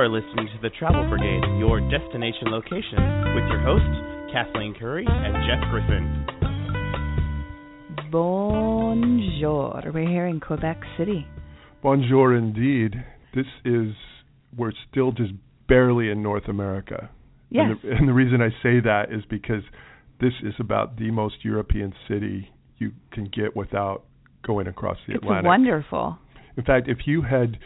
are listening to the Travel Brigade, your destination location, with your hosts, Kathleen Curry and Jeff Griffin. Bonjour. We're here in Quebec City. Bonjour indeed. This is, we're still just barely in North America. Yes. And the, and the reason I say that is because this is about the most European city you can get without going across the it's Atlantic. wonderful. In fact, if you had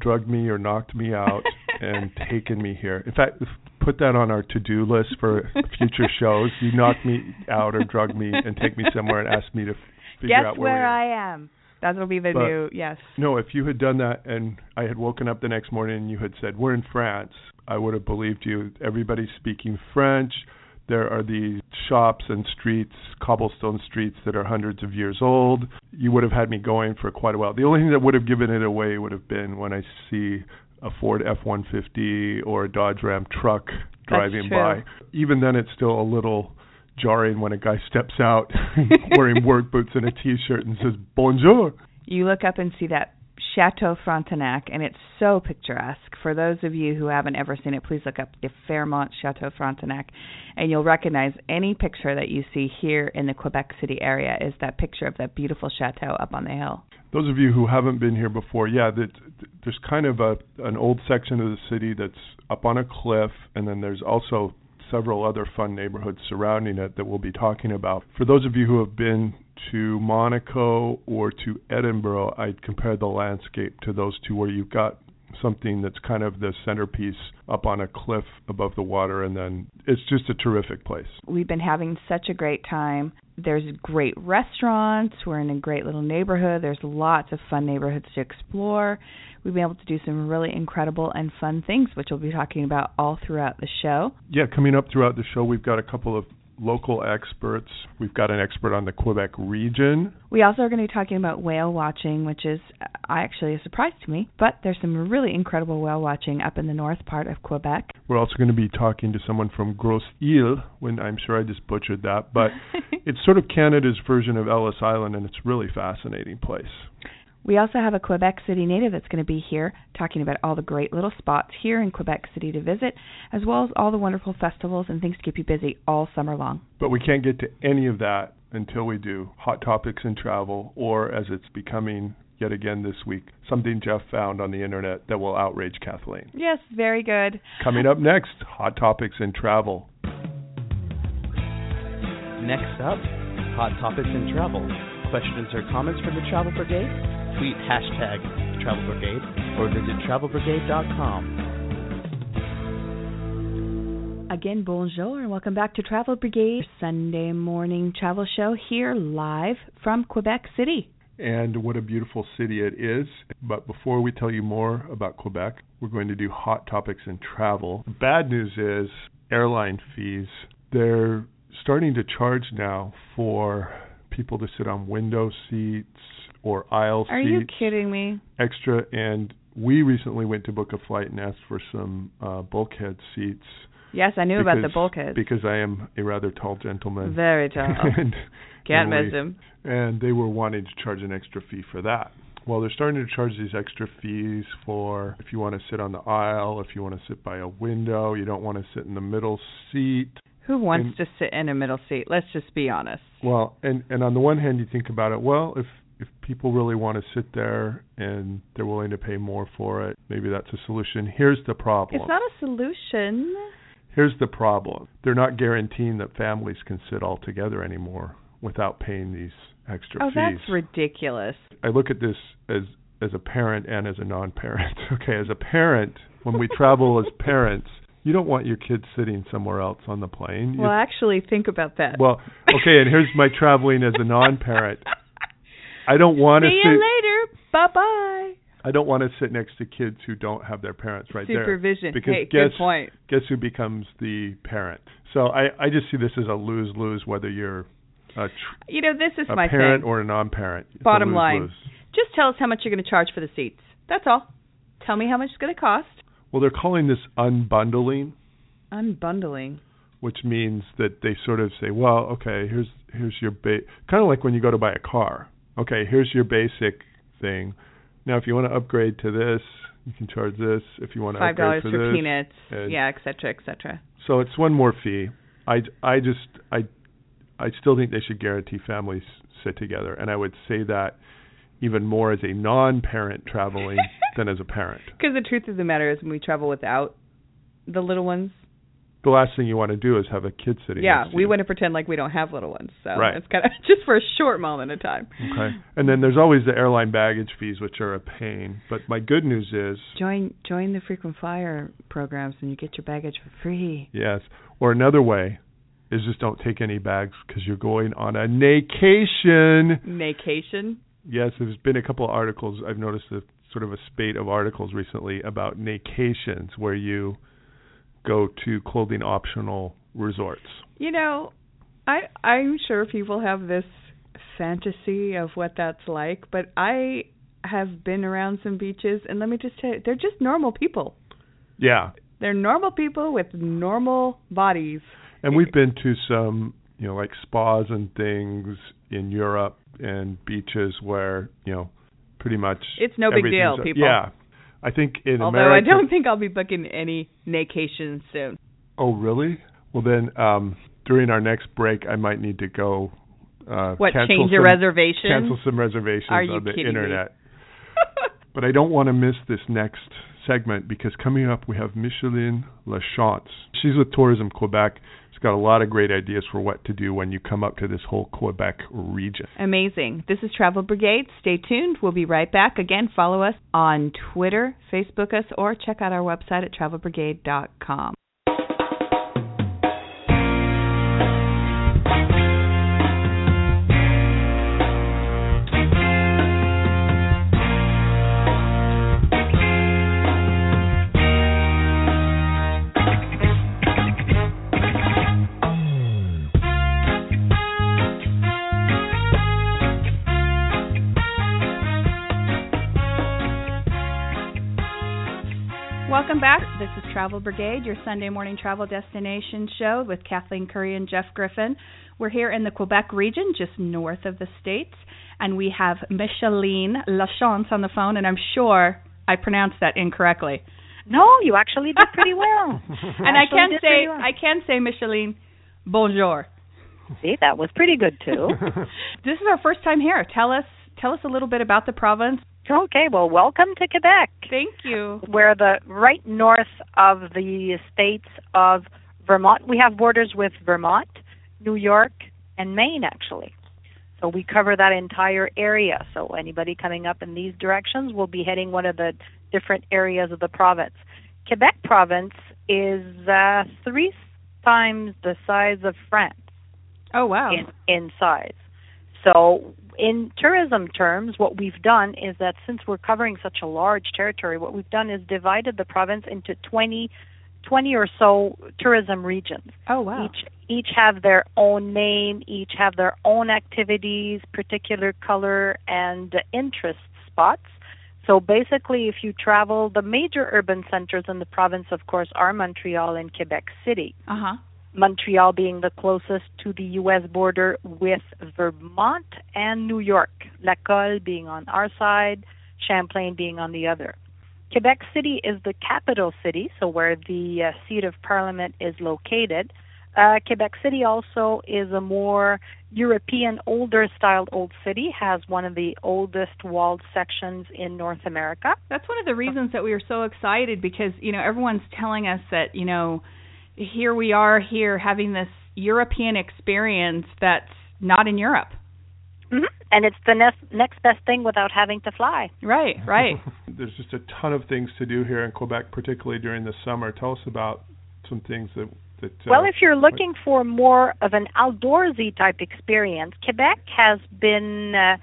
drugged me or knocked me out and taken me here, in fact, put that on our to-do list for future shows. You knock me out or drug me and take me somewhere and ask me to figure Guess out where, where. I am. That will be the But- new yes. No, if you had done that and I had woken up the next morning and you had said, We're in France, I would have believed you. Everybody's speaking French. There are these shops and streets, cobblestone streets that are hundreds of years old. You would have had me going for quite a while. The only thing that would have given it away would have been when I see a Ford F 150 or a Dodge Ram truck driving by. Even then, it's still a little jarring when a guy steps out wearing work boots and a t shirt and says, Bonjour. You look up and see that Chateau Frontenac, and it's so picturesque. For those of you who haven't ever seen it, please look up the Fairmont Chateau Frontenac, and you'll recognize any picture that you see here in the Quebec City area is that picture of that beautiful chateau up on the hill. Those of you who haven't been here before, yeah, that there's kind of a an old section of the city that's up on a cliff, and then there's also several other fun neighborhoods surrounding it that we'll be talking about. For those of you who have been to Monaco or to Edinburgh, I'd compare the landscape to those two, where you've got something that's kind of the centerpiece up on a cliff above the water, and then it's just a terrific place. We've been having such a great time. There's great restaurants. We're in a great little neighborhood. There's lots of fun neighborhoods to explore. We've been able to do some really incredible and fun things, which we'll be talking about all throughout the show. Yeah, coming up throughout the show, we've got a couple of local experts. We've got an expert on the Quebec region. We also are going to be talking about whale watching, which is uh, actually a surprise to me, but there's some really incredible whale watching up in the north part of Quebec. We're also going to be talking to someone from Grosse Ile, when I'm sure I just butchered that, but it's sort of Canada's version of Ellis Island, and it's a really fascinating place. We also have a Quebec City native that's going to be here talking about all the great little spots here in Quebec City to visit, as well as all the wonderful festivals and things to keep you busy all summer long. But we can't get to any of that until we do Hot Topics in Travel, or as it's becoming yet again this week, something Jeff found on the internet that will outrage Kathleen. Yes, very good. Coming up next, Hot Topics in Travel. Next up, Hot Topics in Travel. Questions or comments for the Travel Brigade? Tweet hashtag Travel Brigade or visit travelbrigade.com. Again, bonjour and welcome back to Travel Brigade Sunday morning travel show here live from Quebec City. and what a beautiful city it is. But before we tell you more about Quebec, we're going to do hot topics in travel. The bad news is airline fees. They're starting to charge now for people to sit on window seats or aisle Are seats Are you kidding me? extra and we recently went to book a flight and asked for some uh, bulkhead seats Yes, I knew about the because- bulkheads. because I am a rather tall gentleman. Very tall. and, Can't and miss we- him. and they were wanting to charge an extra fee for that. Well, they're starting to charge these extra fees for if you want to sit on the aisle, if you want to sit by a window, you don't want to sit in the middle seat. Who wants and- to sit in a middle seat? Let's just be honest. Well, and and on the one hand, you think about it. Well, if if people really want to sit there and they're willing to pay more for it, maybe that's a solution. Here's the problem. It's not a solution. Here's the problem. They're not guaranteeing that families can sit all together anymore without paying these extra Oh, fees. that's ridiculous. I look at this as as a parent and as a non-parent. Okay, as a parent, when we travel as parents, you don't want your kids sitting somewhere else on the plane. You- Well, actually, think about that. well, okay, and here's my traveling as a non-parent. I don't want to See sit you later. Bye bye. I don't want to sit next to kids who don't have their parents right there. Supervision. Because hey, guess good point. guess who becomes the parent? So I I just see this as a lose lose whether you're a, tr- You know, this is a my parent thing. or a non-parent. A Bottom line. Just tell us how much you're going to charge for the seats. That's all. Tell me how much it's going to cost. Well, they're calling this unbundling, Unbundling. which means that they sort of say, well, okay, here's here's your ba- kind of like when you go to buy a car. Okay, here's your basic thing. Now, if you want to upgrade to this, You can charge this if you want to Five dollars upgrade for, for this. peanuts. and- yeah, et cetera, et cetera. So it's one more fee. I, I just I I still think they should guarantee families sit together, and I would say that even more as a non-parent traveling than as a parent. Because the truth of the matter is, when we travel without the little ones, The last thing you want to do is have a kid sitting. yeah, next to we want to pretend like we don't have little ones. So Right. it's kind of just for a short moment of time. Okay. And then there's always the airline baggage fees, which are a pain. But my good news is, Join join the frequent flyer programs, and you get your baggage for free. yes. Or another way is just don't take any bags because you're going on a vacation. Vacation. Yes, there's been a couple of articles. I've noticed a sort of a spate of articles recently about vacations where you go to clothing optional resorts. You know, I I'm sure people have this fantasy of what that's like, but I have been around some beaches, and let me just tell you, they're just normal people. Yeah. They're normal people with normal bodies. And we've been to some, you know, like spas and things in Europe and beaches where, you know, pretty much It's no big deal, people. Yeah. I think in Although America I don't think I'll be booking any vacations soon. Oh, really? Well then um during our next break I might need to go uh What change your some- reservation? cancel some reservations on the internet. But I don't want to miss this next segment because coming up we have Micheline Lachance. She's with Tourism Quebec. Got a lot of great ideas for what to do when you come up to this whole Quebec region. Amazing. This is Travel Brigade. Stay tuned. We'll be right back. Again, follow us on Twitter, Facebook us, or check out our website at travelbrigade.com. This is Travel Brigade, your Sunday morning travel destination show with Kathleen Curry and Jeff Griffin. We're here in the Quebec region, just north of the States, and we have Micheline Lachance on the phone, and I'm sure I pronounced that incorrectly. No, you actually did pretty well. and I can say well. I can say Micheline, bonjour. See, that was pretty good too. This is our first time here. Tell us tell us a little bit about the province. Okay, well, welcome to Quebec. Thank you. We're the right north of the states of Vermont. We have borders with Vermont, New York, and Maine actually. So we cover that entire area. So anybody coming up in these directions will be heading one of the different areas of the province. Quebec province is uh, three times the size of France. Oh wow. in, in size. So, in tourism terms, what we've done is that since we're covering such a large territory, what we've done is divided the province into 20, 20 or so tourism regions. Oh wow. Each each have their own name, each have their own activities, particular color and interest spots. So basically, if you travel, the major urban centers in the province, of course, are Montreal and Quebec City. Uh-huh. Montreal being the closest to the U.S. border with Vermont and New York, Lacolle being on our side, Champlain being on the other. Quebec City is the capital city, so where the uh, seat of parliament is located. Uh, Quebec City also is a more European, older styled old city, has one of the oldest walled sections in North America. That's one of the reasons that we are so excited because, you know, everyone's telling us that, you know, here we are here having this European experience that's not in Europe. hmm And it's the next, next best thing without having to fly. Right, right. There's just a ton of things to do here in Quebec, particularly during the summer. Tell us about some things that that. Uh, Well, if you're looking for more of an outdoorsy type experience, Quebec has been uh,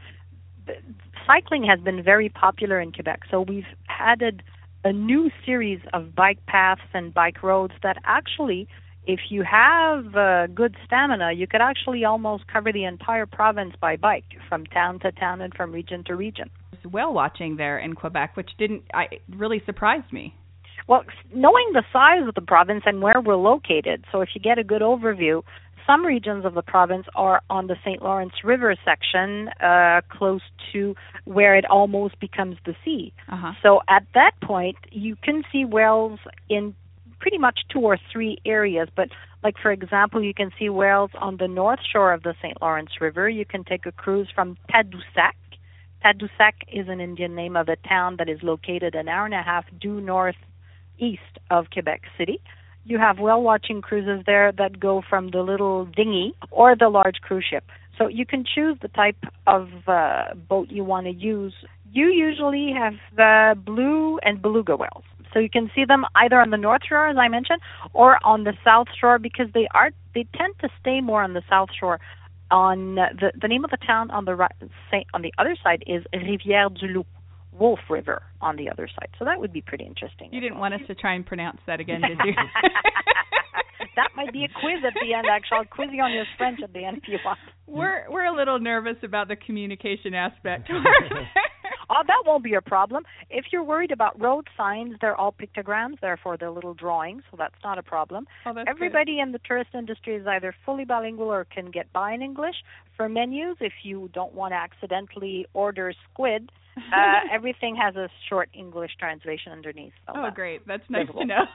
cycling has been very popular in Quebec. So we've added a new series of bike paths and bike roads that actually if you have uh, good stamina, you could actually almost cover the entire province by bike from town to town and from region to region. Whale watching there in Quebec, which didn't I really surprised me. Well, knowing the size of the province and where we're located, so if you get a good overview, some regions of the province are on the St. Lawrence River section, uh, close to where it almost becomes the sea. Uh-huh. So at that point, you can see whales in pretty much two or three areas. But, like, for example, you can see whales on the north shore of the St. Lawrence River. You can take a cruise from Tadoussac. Tadoussac is an Indian name of a town that is located an hour and a half due northeast of Quebec City. You have whale watching cruises there that go from the little dinghy or the large cruise ship. So you can choose the type of uh, boat you want to use. You usually have the blue and beluga whales. So you can see them either on the north shore, as I mentioned, or on the south shore because they are they tend to stay more on the south shore. On the the name of the town on the right, on the other side is Rivière du Loup. Wolf River on the other side. So that would be pretty interesting. You didn't want us to try and pronounce that again, did you? that might be a quiz at the end. Actually, I'll quiz you on your French at the end if you want. We're we're a little nervous about the communication aspect. oh, that won't be a problem. If you're worried about road signs, they're all pictograms, therefore they're little drawings, so that's not a problem. Oh, that's Everybody good. in the tourist industry is either fully bilingual or can get by in English. For menus, if you don't want to accidentally order squid, uh, everything has a short English translation underneath. So oh, that's great! That's nice visible. to know.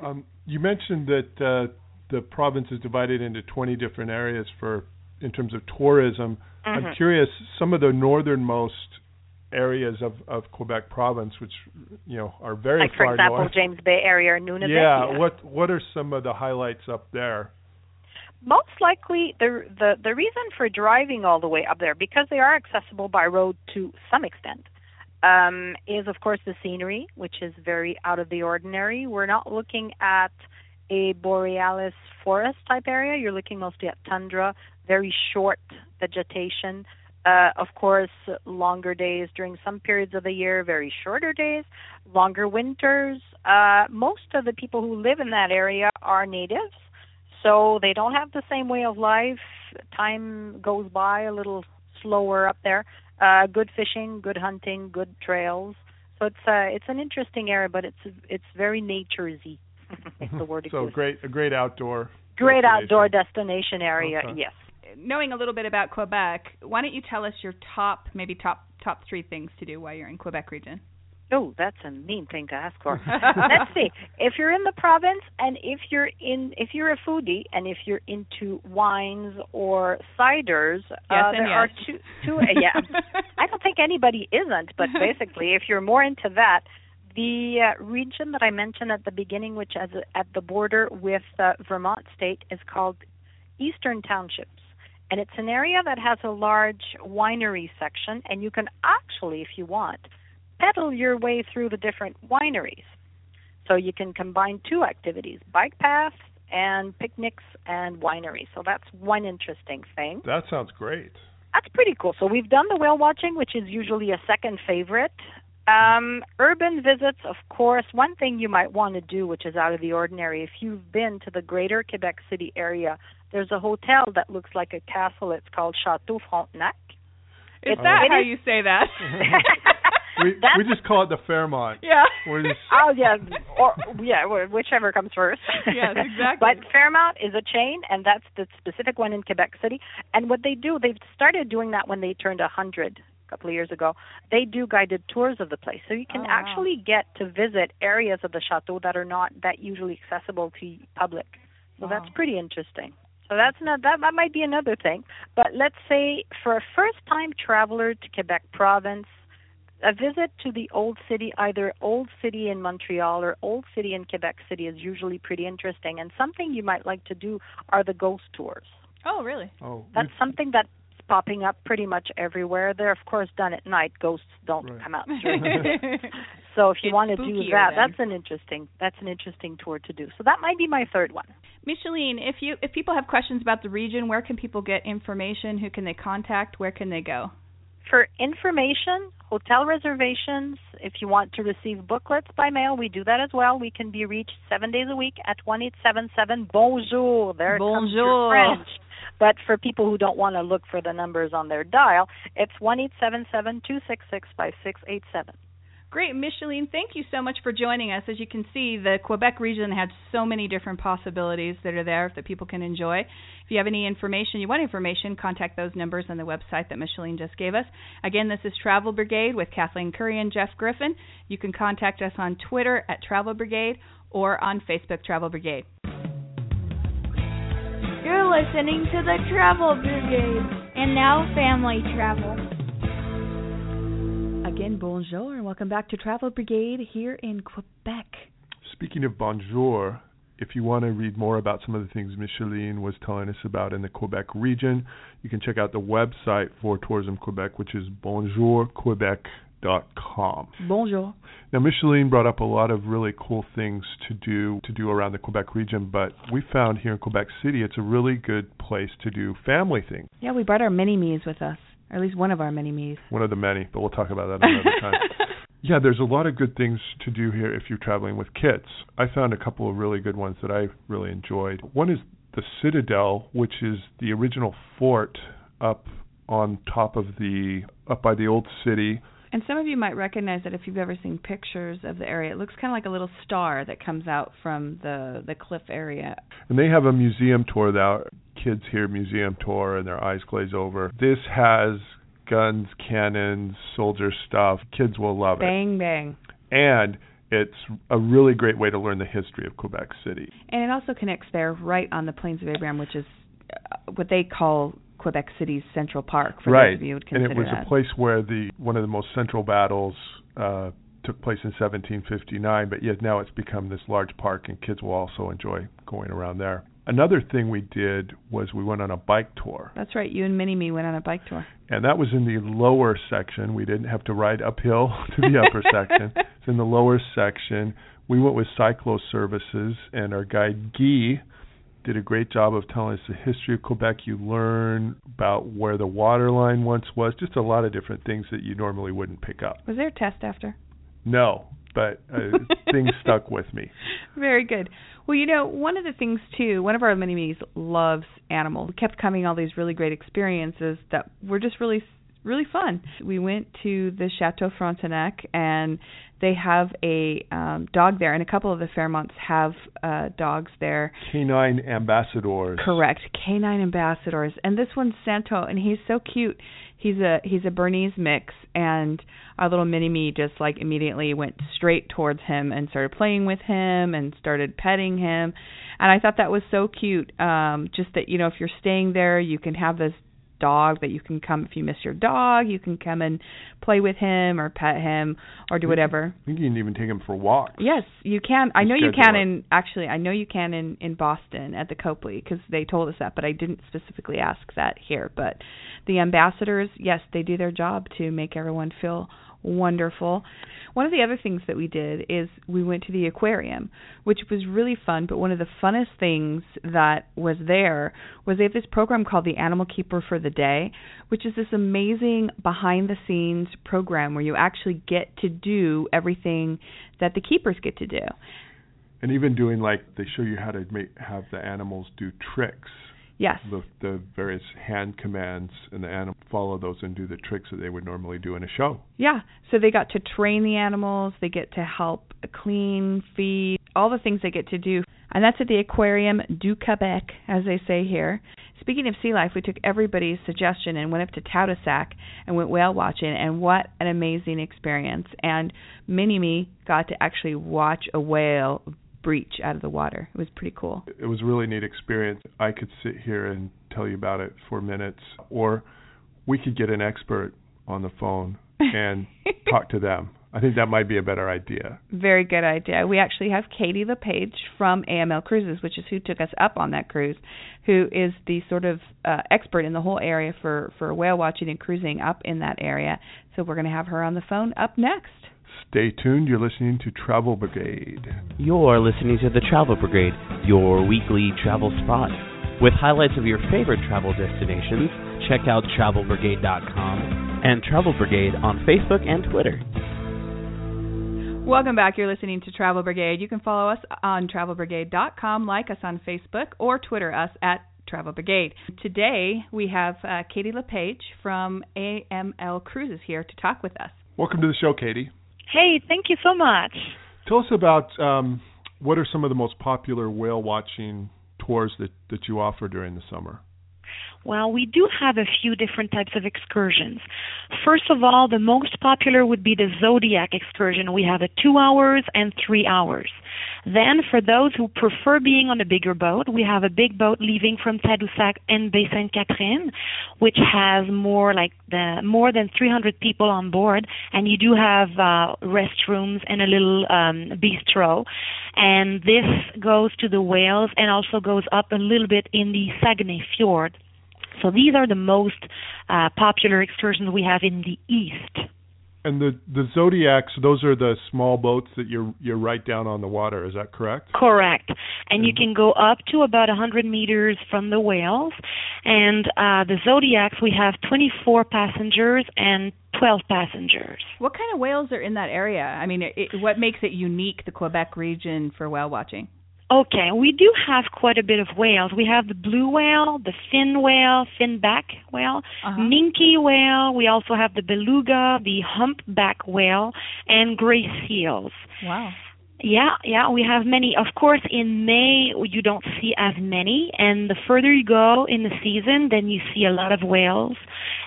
um, you mentioned that uh, the province is divided into 20 different areas for in terms of tourism. Mhm. I'm curious some of the northernmost areas of, of Quebec province, which you know are very like for example, north. James Bay area or Nunavut. yeah, what what are some of the highlights up there? Most likely the the the reason for driving all the way up there because they are accessible by road to some extent um, is of course the scenery, which is very out of the ordinary. We're not looking at a borealis forest type area. You're looking mostly at tundra, very short vegetation. Uh, of course, longer days during some periods of the year, very shorter days, longer winters. Uh, most of the people who live in that area are natives, so they don't have the same way of life. Time goes by a little slower up there. Uh, good fishing, good hunting, good trails. So it's uh, it's an interesting area, but it's it's very naturesy. if the word so exists. great, a great outdoor. Great destination. outdoor destination area. Okay. Yes. Knowing a little bit about Quebec, why don't you tell us your top, maybe top top three things to do while you're in Quebec region? Oh, that's a mean thing to ask for. Let's see. If you're in the province and if you're in if you're a foodie and if you're into wines or ciders, Yes uh, there are two two uh, yeah. I don't think anybody isn't, but basically if you're more into that, the uh, region that I mentioned at the beginning which is at the border with uh, Vermont state is called Eastern Townships. And it's an area that has a large winery section and you can actually if you want pedal your way through the different wineries. So you can combine two activities bike paths and picnics and wineries. So that's one interesting thing. That sounds great. That's pretty cool. So we've done the whale watching, which is usually a second favorite. Um, urban visits, of course, one thing you might want to do, which is out of the ordinary, if you've been to the greater Quebec City area, there's a hotel that looks like a castle. It's called Chateau Frontenac. Is It- that it how is- you say that? We we just call it the Fairmont. yeah. We're just Oh yeah, or yeah, whichever comes first. Yes, exactly. but Fairmont is a chain, and that's the specific one in Quebec City. And what they do, they've started doing that when they turned a hundred a couple of years ago. They do guided tours of the place, so you can Oh, wow. actually get to visit areas of the chateau that are not that usually accessible to public. So that's ah. pretty interesting. So that's not that that might be another thing. But let's say for a first time traveler to Quebec province, a visit to the old city, either old city in Montreal or old city in Quebec City, is usually pretty interesting. And something you might like to do are the ghost tours. Oh, really? oh That's we- something that's popping up pretty much everywhere. They're of course done at night. Ghosts don't Right. come out during the day. So if you It's want to do that, then. that's an interesting that's an interesting tour to do. So that might be my third one. Micheline, if you if people have questions about the region, where can people get information? Who can they contact? Where can they go? For information, hotel reservations, if you want to receive booklets by mail, we do that as well. We can be reached seven days a week at one eight seven seven Bonjour. There comes your Bonjour. French. But for people who don't want to look for the numbers on their dial, it's one eight seven seven two six six five six eight seven. Great, Micheline, thank you so much for joining us. As you can see, the Quebec region had so many different possibilities that are there that people can enjoy. If you have any information, you want information, contact those numbers on the website that Micheline just gave us. Again, this is Travel Brigade with Kathleen Curry and Jeff Griffin. You can contact us on Twitter at Travel Brigade or on Facebook Travel Brigade. You're listening to the Travel Brigade. And now, family travel. Again, bonjour, and welcome back to Travel Brigade here in Quebec. Speaking of bonjour, if you want to read more about some of the things Micheline was telling us about in the Quebec region, you can check out the website for Tourism Quebec, which is bonjourquebec.com. Bonjour. Now, Micheline brought up a lot of really cool things to do to do around the Quebec region, but we found here in Quebec City it's a really good place to do family things. Yeah, we brought our mini me's with us, or at least one of our many me's. One of the many, but we'll talk about that another time. Yeah, there's a lot of good things to do here if you're traveling with kids. I found a couple of really good ones that I really enjoyed. One is the Citadel, which is the original fort up on top of the up by the old city. And some of you might recognize that if you've ever seen pictures of the area. It looks kind of like a little star that comes out from the the cliff area. And they have a museum tour that kids hear museum tour and their eyes glaze over. This has guns, cannons, soldier stuff. Kids will love it. Bang bang. And it's a really great way to learn the history of Quebec City. And it also connects there right on the Plains of Abraham, which is uh, what they call Quebec City's Central Park. For right. those of you who would and it was that. a place where the one of the most central battles uh took place in 1759, but yet now it's become this large park and kids will also enjoy going around there. Another thing we did was we went on a bike tour. That's right. You and Mini Me went on a bike tour. and that was in the lower section. We didn't have to ride uphill to the upper section. It's in the lower section. We went with Cyclo Services, and our guide Guy did a great job of telling us the history of Quebec. You learn about where the water line once was, just a lot of different things that you normally wouldn't pick up. Was there a test after? No, but uh, things stuck with me. Very good. Well, you know, one of the things too, one of our mini me's loves animals. We kept coming all these really great experiences that were just really really fun. We went to the Chateau Frontenac and they have a um dog there and a couple of the Fairmonts have uh dogs there. Canine ambassadors. Correct. Canine ambassadors. And this one's Santo and he's so cute. He's a he's a Bernese mix and our little mini me just like immediately went straight towards him and started playing with him and started petting him. And I thought that was so cute. Um just that you know if you're staying there you can have this dog that you can come if you miss your dog, you can come and play with him or pet him or do whatever. I think you can even take him for walks. Yes, you can. I know you can in actually. I know you can in in Boston at the Copley because they told us that, but I didn't specifically ask that here. But the ambassadors, yes, they do their job to make everyone feel wonderful. One of the other things that we did is we went to the aquarium, which was really fun. But one of the funnest things that was there was they have this program called the Animal Keeper for the Day, which is this amazing behind the scenes program where you actually get to do everything that the keepers get to do. And even doing like they show you how to make have the animals do tricks. Yes. The the various hand commands and the animal follow those and do the tricks that they would normally do in a show. Yeah. So they got to train the animals, they get to help clean, feed, all the things they get to do. And that's at the Aquarium du Quebec, as they say here. Speaking of sea life, we took everybody's suggestion and went up to Tadoussac and went whale watching, and what an amazing experience. And Mini Me got to actually watch a whale breach out of the water. It was pretty cool. It was a really neat experience. I could sit here and tell you about it for minutes, or we could get an expert on the phone and talk to them. I think that might be a better idea. Very good idea. We actually have Katie LePage from AML Cruises, which is who took us up on that cruise, who is the sort of uh, expert in the whole area for for whale watching and cruising up in that area. So we're going to have her on the phone up next. Stay tuned. You're listening to Travel Brigade. You're listening to the Travel Brigade, your weekly travel spot. With highlights of your favorite travel destinations, check out travelbrigade.com and Travel Brigade on Facebook and Twitter. Welcome back. You're listening to Travel Brigade. You can follow us on travelbrigade.com, like us on Facebook, or Twitter us at Travel Brigade. Today we have uh, Katie LePage from AML Cruises here to talk with us. Welcome to the show, Katie. Hey, thank you so much. Tell us about um, what are some of the most popular whale watching tours that, that you offer during the summer? Well, we do have a few different types of excursions. First of all, the most popular would be the Zodiac excursion. We have a two hours and three hours. Then, for those who prefer being on a bigger boat, we have a big boat leaving from Tadoussac and Baie Sainte Catherine, which has more like the more than 300 people on board, and you do have uh, restrooms and a little um, bistro. And this goes to the whales and also goes up a little bit in the Saguenay Fjord. So these are the most uh, popular excursions we have in the east. And the the zodiacs, those are the small boats that you're you're right down on the water. Is that correct? Correct. And mm-hmm. you can go up to about 100 meters from the whales. And uh, the zodiacs, we have 24 passengers and 12 passengers. What kind of whales are in that area? I mean, it, what makes it unique, the Quebec region, for whale watching? Okay, we do have quite a bit of whales. We have the blue whale, the fin whale, finback whale, uh-huh. minke whale. We also have the beluga, the humpback whale, and gray seals. Wow. Yeah, yeah, we have many. Of course, in May you don't see as many, and the further you go in the season, then you see a lot of whales.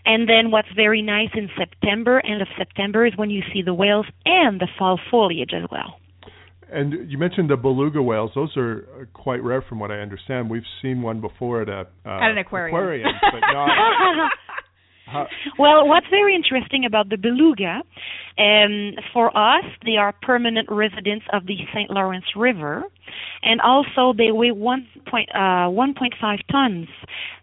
And then what's very nice in September, end of September, is when you see the whales and the fall foliage as well. And you mentioned the beluga whales; those are quite rare, from what I understand. We've seen one before at a uh, at an aquarium, aquarium but not. well, what's very interesting about the beluga, um, for us, they are permanent residents of the St. Lawrence River, and also they weigh 1. Point, uh, 1.5 tons.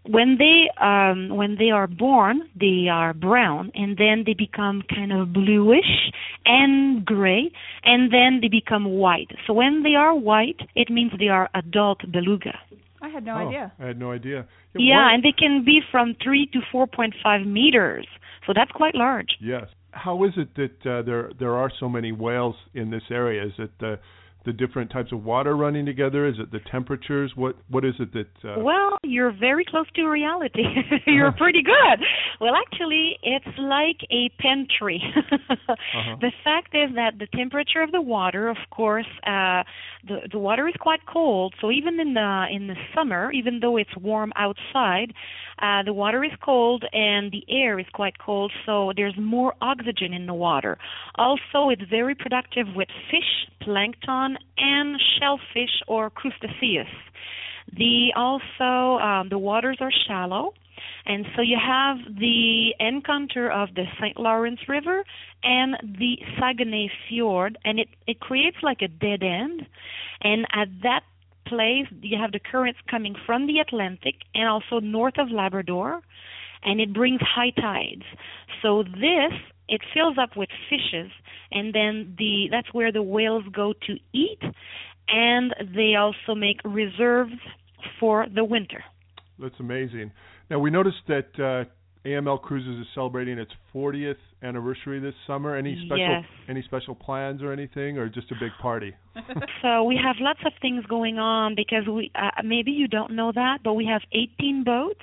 When they um, when they are born, they are brown, and then they become kind of bluish and gray, and then they become white. So when they are white, it means they are adult beluga. I had no oh, idea. I had no idea. Yeah, yeah and they can be from three to four point five meters. So that's quite large. Yes. How is it that uh, there there are so many whales in this area? Is it uh, the different types of water running together? Is it the temperatures? What what is it that? Uh... Well, you're very close to reality. you're pretty good. Well, actually, it's like a pantry. uh-huh. The fact is that the temperature of the water, of course, uh, the the water is quite cold. So even in the in the summer, even though it's warm outside, uh, the water is cold and the air is quite cold. So there's more oxygen in the water. Also, it's very productive with fish, plankton and shellfish or crustaceous. The also um, the waters are shallow, and so you have the encounter of the St. Lawrence River and the Saguenay Fjord, and it it creates like a dead end. And at that place, you have the currents coming from the Atlantic and also north of Labrador, and it brings high tides. So this it fills up with fishes and then the that's where the whales go to eat and they also make reserves for the winter that's amazing now we noticed that uh, AML Cruises is celebrating its 40th anniversary this summer. Any special yes. any special plans or anything, or just a big party? so we have lots of things going on because we uh, maybe you don't know that, but we have 18 boats.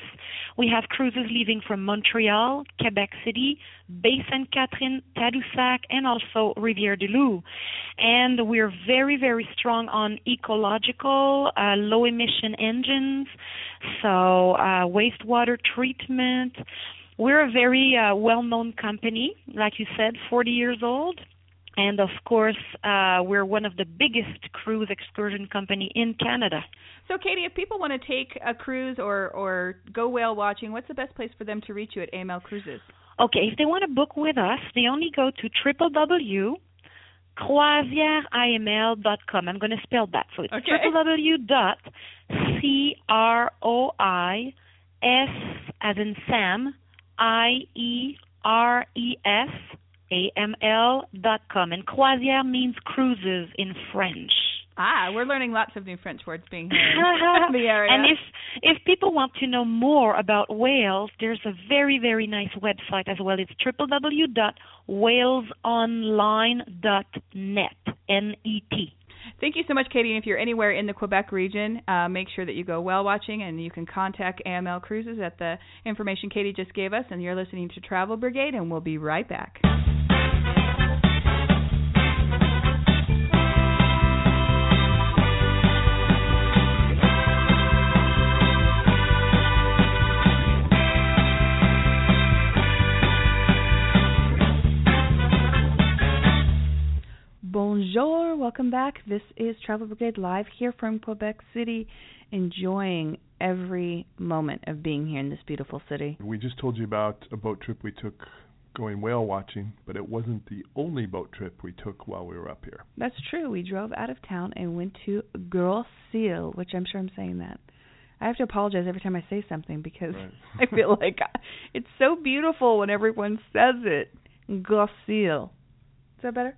We have cruises leaving from Montreal, Quebec City, Baie Sainte Catherine, Tadoussac, and also Rivière du Loup. And we're very very strong on ecological, uh, low emission engines, so uh, wastewater treatment we're a very uh, well-known company, like you said, 40 years old, and of course, uh, we're one of the biggest cruise excursion company in Canada. So, Katie, if people want to take a cruise or or go whale watching, what's the best place for them to reach you at AML Cruises? Okay, if they want to book with us, they only go to www.croisieresaml.com. I'm going to spell that. So it's okay. www.crois as in Sam I E R E S A M L dot com. And croisière means cruises in French. Ah, we're learning lots of new French words being here in the area. And if if people want to know more about whales, there's a very very nice website as well. It's www.whalesonline.net. N E T. Thank you so much, Katie. And if you're anywhere in the Quebec region, uh, make sure that you go well watching and you can contact AML Cruises at the information Katie just gave us. And you're listening to Travel Brigade, and we'll be right back. Welcome back. This is Travel Brigade live here from Quebec City, enjoying every moment of being here in this beautiful city. We just told you about a boat trip we took going whale watching, but it wasn't the only boat trip we took while we were up here. That's true. We drove out of town and went to Grosse Ile, which I'm sure I'm saying that. I have to apologize every time I say something because Right. I feel like it's so beautiful when everyone says it. Grosse Ile. Is that better?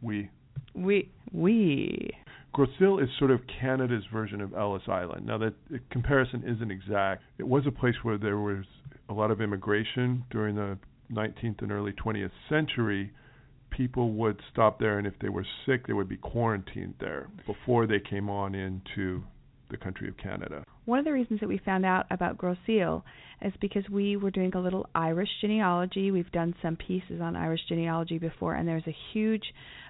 We We we. Gros is sort of Canada's version of Ellis Island. Now that the comparison isn't exact. It was a place where there was a lot of immigration during the 19th and early 20th century. People would stop there, and if they were sick, they would be quarantined there before they came on into the country of Canada. One of the reasons that we found out about Grosse Ile is because we were doing a little Irish genealogy. We've done some pieces on Irish genealogy before, and there's a huge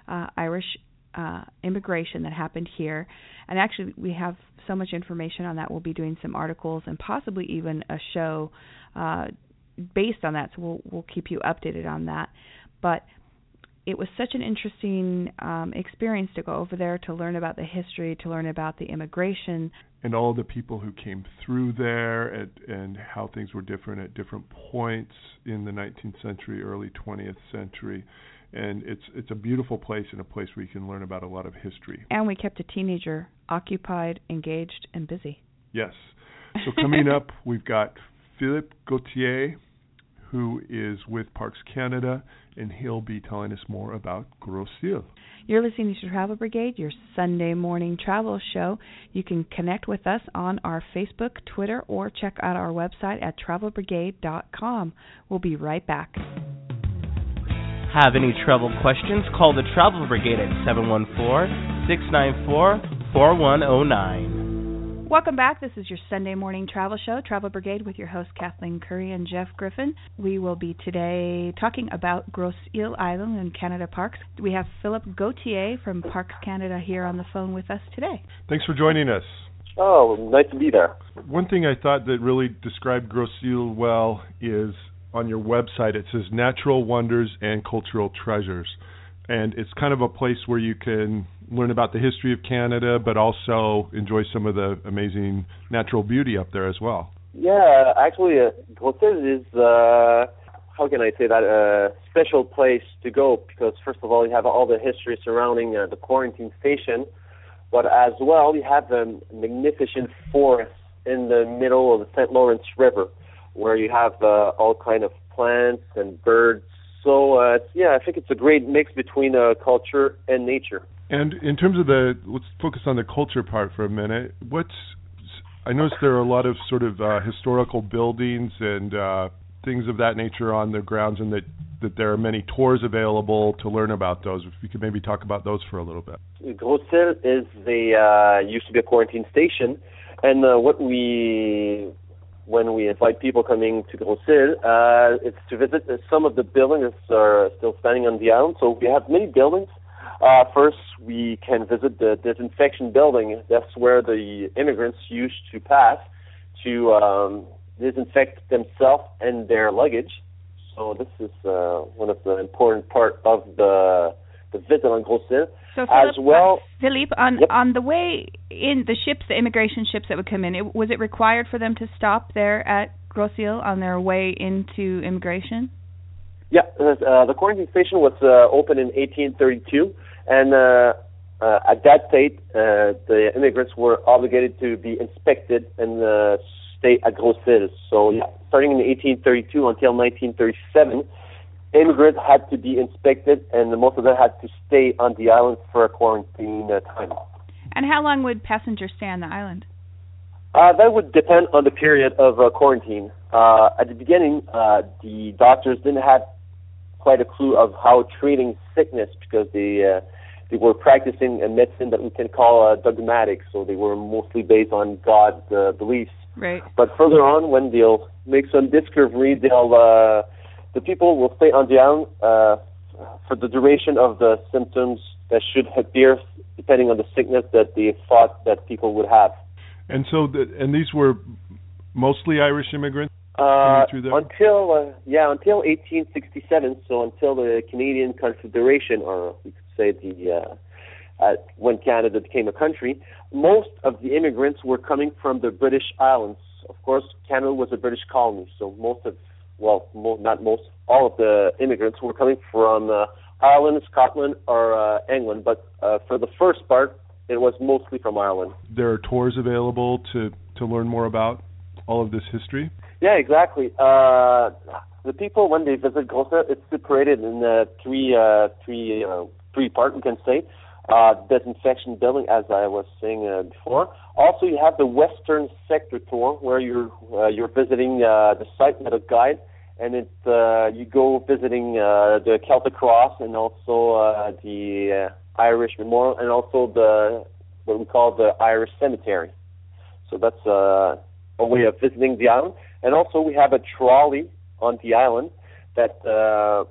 uh, Irish uh, immigration that happened here. And actually, we have so much information on that. We'll be doing some articles and possibly even a show uh, based on that. So we'll we'll keep you updated on that. But it was such an interesting um, experience to go over there to learn about the history, to learn about the immigration, and all the people who came through there and, and how things were different at different points in the 19th century, early 20th century. And it's it's a beautiful place and a place where you can learn about a lot of history. and we kept a teenager occupied, engaged, and busy. Yes. So coming up, we've got Philippe Gauthier, who is with Parks Canada, and he'll be telling us more about Grosse Ile. You're listening to Travel Brigade, your Sunday morning travel show. You can connect with us on our Facebook, Twitter, or check out our website at travelbrigade.com. We'll be right back. Have any travel questions? Call the Travel Brigade at 714 694 4109. Welcome back. This is your Sunday morning travel show, Travel Brigade, with your host Kathleen Curry and Jeff Griffin. We will be today talking about Grosse Ile Island and Canada Parks. We have Philippe Gauthier from Parks Canada here on the phone with us today. Thanks for joining us. Oh, nice to be there. One thing I thought that really described Grosse Ile well is on your website. It says natural wonders and cultural treasures, and it's kind of a place where you can learn about the history of Canada, but also enjoy some of the amazing natural beauty up there as well. Yeah, actually, uh, is, uh, how can I say that, a special place to go because, first of all, you have all the history surrounding uh, the quarantine station, but as well, you have a magnificent forest in the middle of the St. Lawrence River where you have uh, all kind of plants and birds. So, uh, yeah, I think it's a great mix between uh, culture and nature. And in terms of the, let's focus on the culture part for a minute. What's I noticed there are a lot of sort of uh, historical buildings and uh, things of that nature on the grounds, and that that there are many tours available to learn about those. If you could maybe talk about those for a little bit. Grosse Ile is the uh, used to be a quarantine station, and uh, what we when we invite people coming to Grosse Ile, uh, it's to visit uh, some of the buildings that are still standing on the island. So we have many buildings. Uh, first, we can visit the disinfection building. That's where the immigrants used to pass to um, disinfect themselves and their luggage. So this is uh, one of the important part of the the visit on Grosse Ile. So As well- uh, Philippe, on Yep. on the way in the ships, the immigration ships that would come in, it, was it required for them to stop there at Grosse Ile on their way into immigration? Yeah, uh, the quarantine station was uh, opened in 1832, and uh, uh, at that date, uh, the immigrants were obligated to be inspected and uh, stay at Gros So, yeah, starting in 1832 until 1937, immigrants had to be inspected, and most of them had to stay on the island for a quarantine uh, time. And how long would passengers stay on the island? Uh, that would depend on the period of uh, quarantine. Uh, at the beginning, uh, the doctors didn't have quite a clue of how treating sickness because they uh, they were practicing a medicine that we can call uh, dogmatic. So they were mostly based on God's uh, beliefs. Right. But further on, when they'll make some discovery, they'll uh, the people will stay on the island uh, for the duration of the symptoms that should appear, depending on the sickness that they thought that people would have. And so, the, and these were mostly Irish immigrants. Uh, until uh, yeah, until 1867. So until the Canadian Confederation, or we could say the uh, uh, when Canada became a country, most of the immigrants were coming from the British Islands. Of course, Canada was a British colony, so most of, well, mo- not most, all of the immigrants were coming from uh, Ireland, Scotland, or uh, England. But uh, for the first part, it was mostly from Ireland. There are tours available to to learn more about all of this history. Yeah, exactly. Uh, the people when they visit Grosse, it's separated in uh, three uh, three uh, three part. We can say uh, disinfection building, as I was saying uh, before. Also, you have the Western Sector tour, where you're uh, you're visiting uh, the site with a guide, and it uh, you go visiting uh, the Celtic Cross and also uh, the uh, Irish Memorial, and also the what we call the Irish Cemetery. So that's uh, a way of visiting the island. And also, we have a trolley on the island that, uh,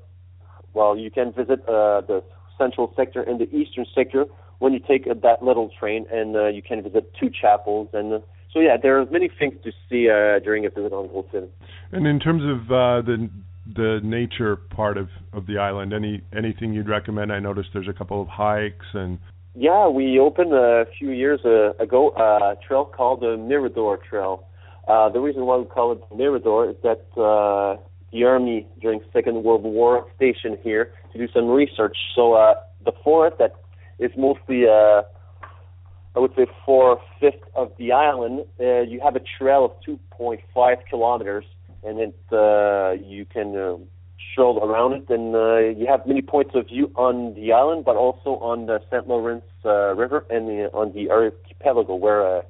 well, you can visit uh, the central sector and the eastern sector when you take uh, that little train, and uh, you can visit two chapels. And uh, so, yeah, there are many things to see uh, during a visit on Grosse And in terms of uh, the the nature part of of the island, any anything you'd recommend? I noticed there's a couple of hikes and. Yeah, we opened a few years uh, ago a trail called the Mirador Trail. Uh, the reason why we call it Mirador is that uh, the army during Second World War stationed here to do some research. So uh, the forest that is mostly, uh, I would say, four fifths of the island, uh, you have a trail of 2.5 kilometers, and it uh, you can uh, stroll around it, and uh, you have many points of view on the island, but also on the St. Lawrence uh, River and the, on the archipelago where uh,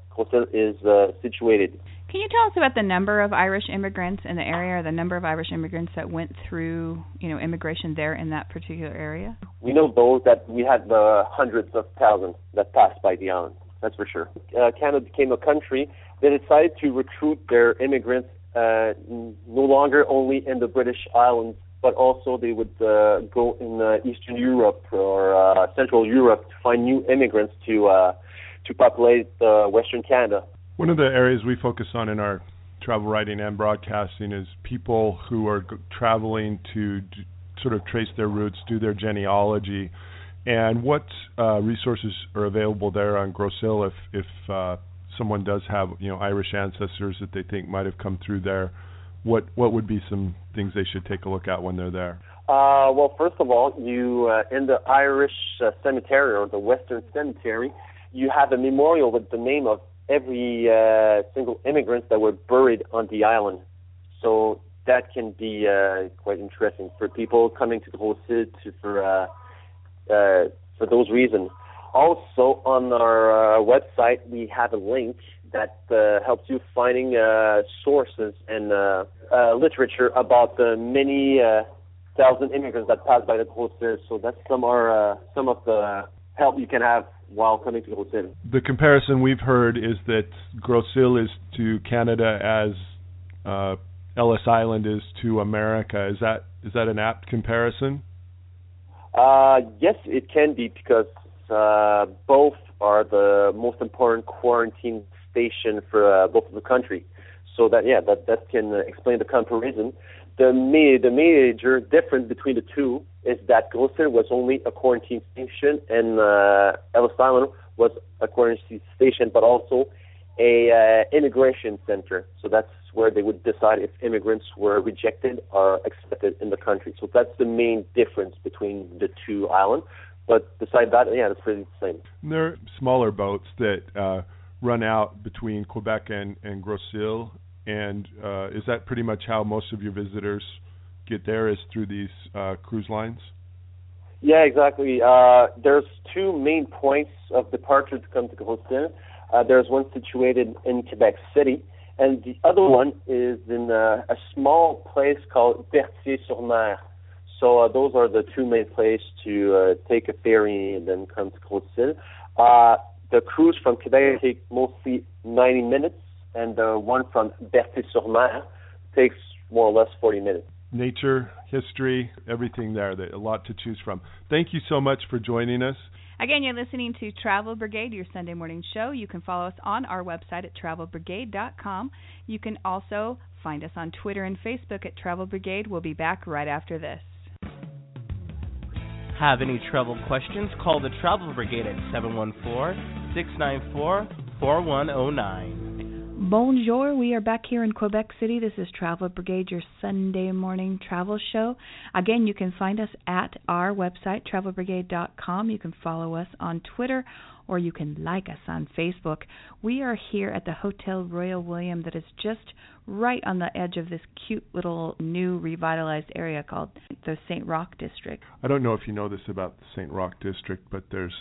is uh, situated. Can you tell us about the number of Irish immigrants in the area, or the number of Irish immigrants that went through, you know, immigration there in that particular area? We know those that we had uh, hundreds of thousands that passed by the island. That's for sure. Uh, Canada became a country. They decided to recruit their immigrants uh, no longer only in the British Islands, but also they would uh, go in uh, Eastern Europe or uh, Central Europe to find new immigrants to uh, to populate uh, Western Canada. One of the areas we focus on in our travel writing and broadcasting is people who are g- traveling to d- sort of trace their roots, do their genealogy, and what uh, resources are available there on Grosse Ile if if uh, someone does have you know Irish ancestors that they think might have come through there. What what would be some things they should take a look at when they're there? Uh, well, first of all, you uh, in the Irish uh, cemetery or the Western Cemetery, you have a memorial with the name of every uh, single immigrant that were buried on the island. So that can be uh, quite interesting for people coming to Grosse Ile to for uh, uh, for those reasons. Also, on our uh, website, we have a link that uh, helps you finding uh, sources and uh, uh, literature about the many uh, thousand immigrants that passed by the coast. So that's some are uh, some of the help you can have while coming to Grosse Ile. The comparison we've heard is that Grosse Ile is to Canada as uh, Ellis Island is to America. Is that is that an apt comparison? Uh, yes, it can be because uh, both are the most important quarantine station for uh, both of the country. So that yeah, that that can explain the comparison. The ma- the major difference between the two is that Grosse was only a quarantine station and uh, Ellis Island was a quarantine station, but also a uh, immigration center. So that's where they would decide if immigrants were rejected or accepted in the country. So that's the main difference between the two islands. But beside that, yeah, it's pretty the same. And there are smaller boats that uh, run out between Quebec and, and Grosse Ile, and uh, is that pretty much how most of your visitors get there? Is through these uh, cruise lines? Yeah, exactly. Uh, there's two main points of departure to come to Grosse Uh, there's one situated in Quebec City, and the other one is in uh, a small place called Berthier-sur-Mer. So uh, those are the two main places to uh, take a ferry and then come to Grosse Ile. Uh, the cruise from Quebec takes mostly 90 minutes, and the one from Berthier-sur-Mer takes more or less 40 minutes. Nature, history, everything there, a lot to choose from. Thank you so much for joining us. Again, you're listening to Travel Brigade, your Sunday morning show. You can follow us on our website at travelbrigade.com. You can also find us on Twitter and Facebook at Travel Brigade. We'll be back right after this. Have any travel questions? Call the Travel Brigade at 714 694 4109. Bonjour, we are back here in Quebec City. This is Travel Brigade, your Sunday morning travel show. Again, you can find us at our website, travelbrigade.com. You can follow us on Twitter or you can like us on Facebook. We are here at the Hotel Royal William that is just right on the edge of this cute little new revitalized area called the St. Roch District. I don't know if you know this about the St. Roch District, but there's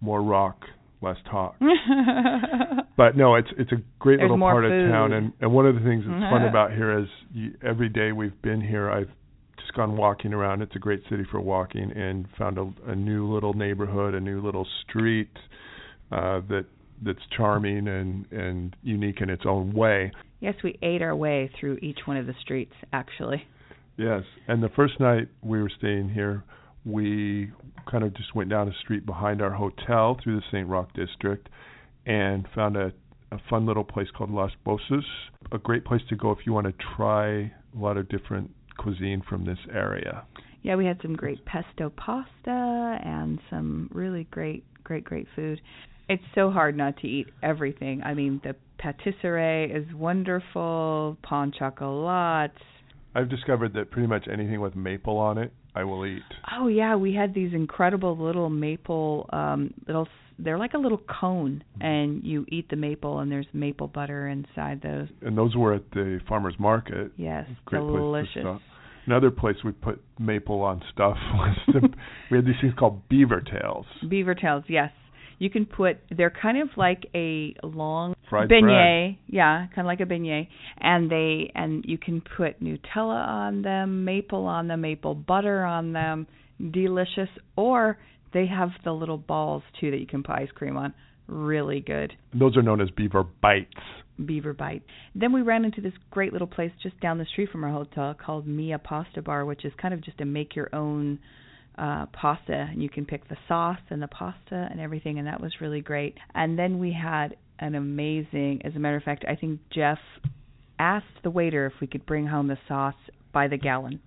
more rock, less talk. but no, it's it's a great There's little part food. of town, and and one of the things that's fun about here is you, every day we've been here, I've just gone walking around. It's a great city for walking, and found a, a new little neighborhood, a new little street uh, that that's charming and and unique in its own way. Yes, we ate our way through each one of the streets, actually. Yes, and the first night we were staying here, we kind of just went down a street behind our hotel through the St. Roch district and found a, a fun little place called Las Bosas. A great place to go if you want to try a lot of different cuisine from this area. Yeah, we had some great pesto pasta and some really great, great, great food. It's so hard not to eat everything. I mean, the patisserie is wonderful, pain chocolat. I've discovered that pretty much anything with maple on it, I will eat. Oh yeah, we had these incredible little maple um little they're like a little cone and you eat the maple and there's maple butter inside those. And those were at the farmers market. Yes, Great delicious. stop. Another place we put maple on stuff was the, we had these things called beaver tails. Beaver tails, yes. You can put they're kind of like a long Fried beignet, yeah, kind of like a beignet, and they and you can put Nutella on them, maple on them, maple butter on them, delicious. Or they have the little balls too that you can put ice cream on, really good. Those are known as beaver bites. Beaver bite. Then we ran into this great little place just down the street from our hotel called Mia Pasta Bar, which is kind of just a make your own uh pasta and you can pick the sauce and the pasta and everything and that was really great. And then we had an amazing as a matter of fact, I think Jeff asked the waiter if we could bring home the sauce by the gallon.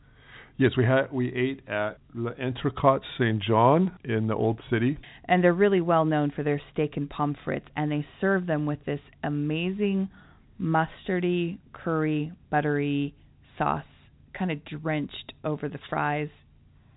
Yes, we had we ate at L'Entrecote Saint John in the old city. And they're really well known for their steak and pommes and they serve them with this amazing mustardy, curry, buttery sauce kind of drenched over the fries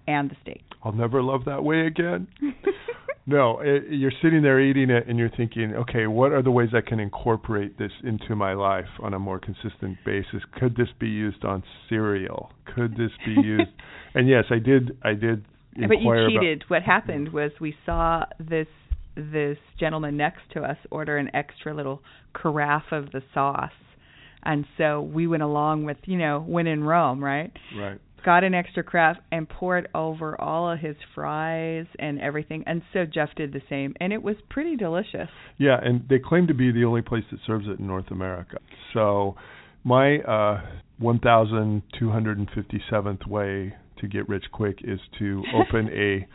and the steak. I'll never love that way again. no, it, you're sitting there eating it and you're thinking, okay, what are the ways I can incorporate this into my life on a more consistent basis? Could this be used on cereal? Could this be used? and yes, I did. I did. but you cheated. What happened was we saw this this gentleman next to us order an extra little carafe of the sauce. And so we went along with, you know, when in Rome, right? Right. Got an extra craft and poured over all of his fries and everything. And so Jeff did the same, and it was pretty delicious. Yeah, and they claim to be the only place that serves it in North America. So, my uh, 1,257th way to get rich quick is to open a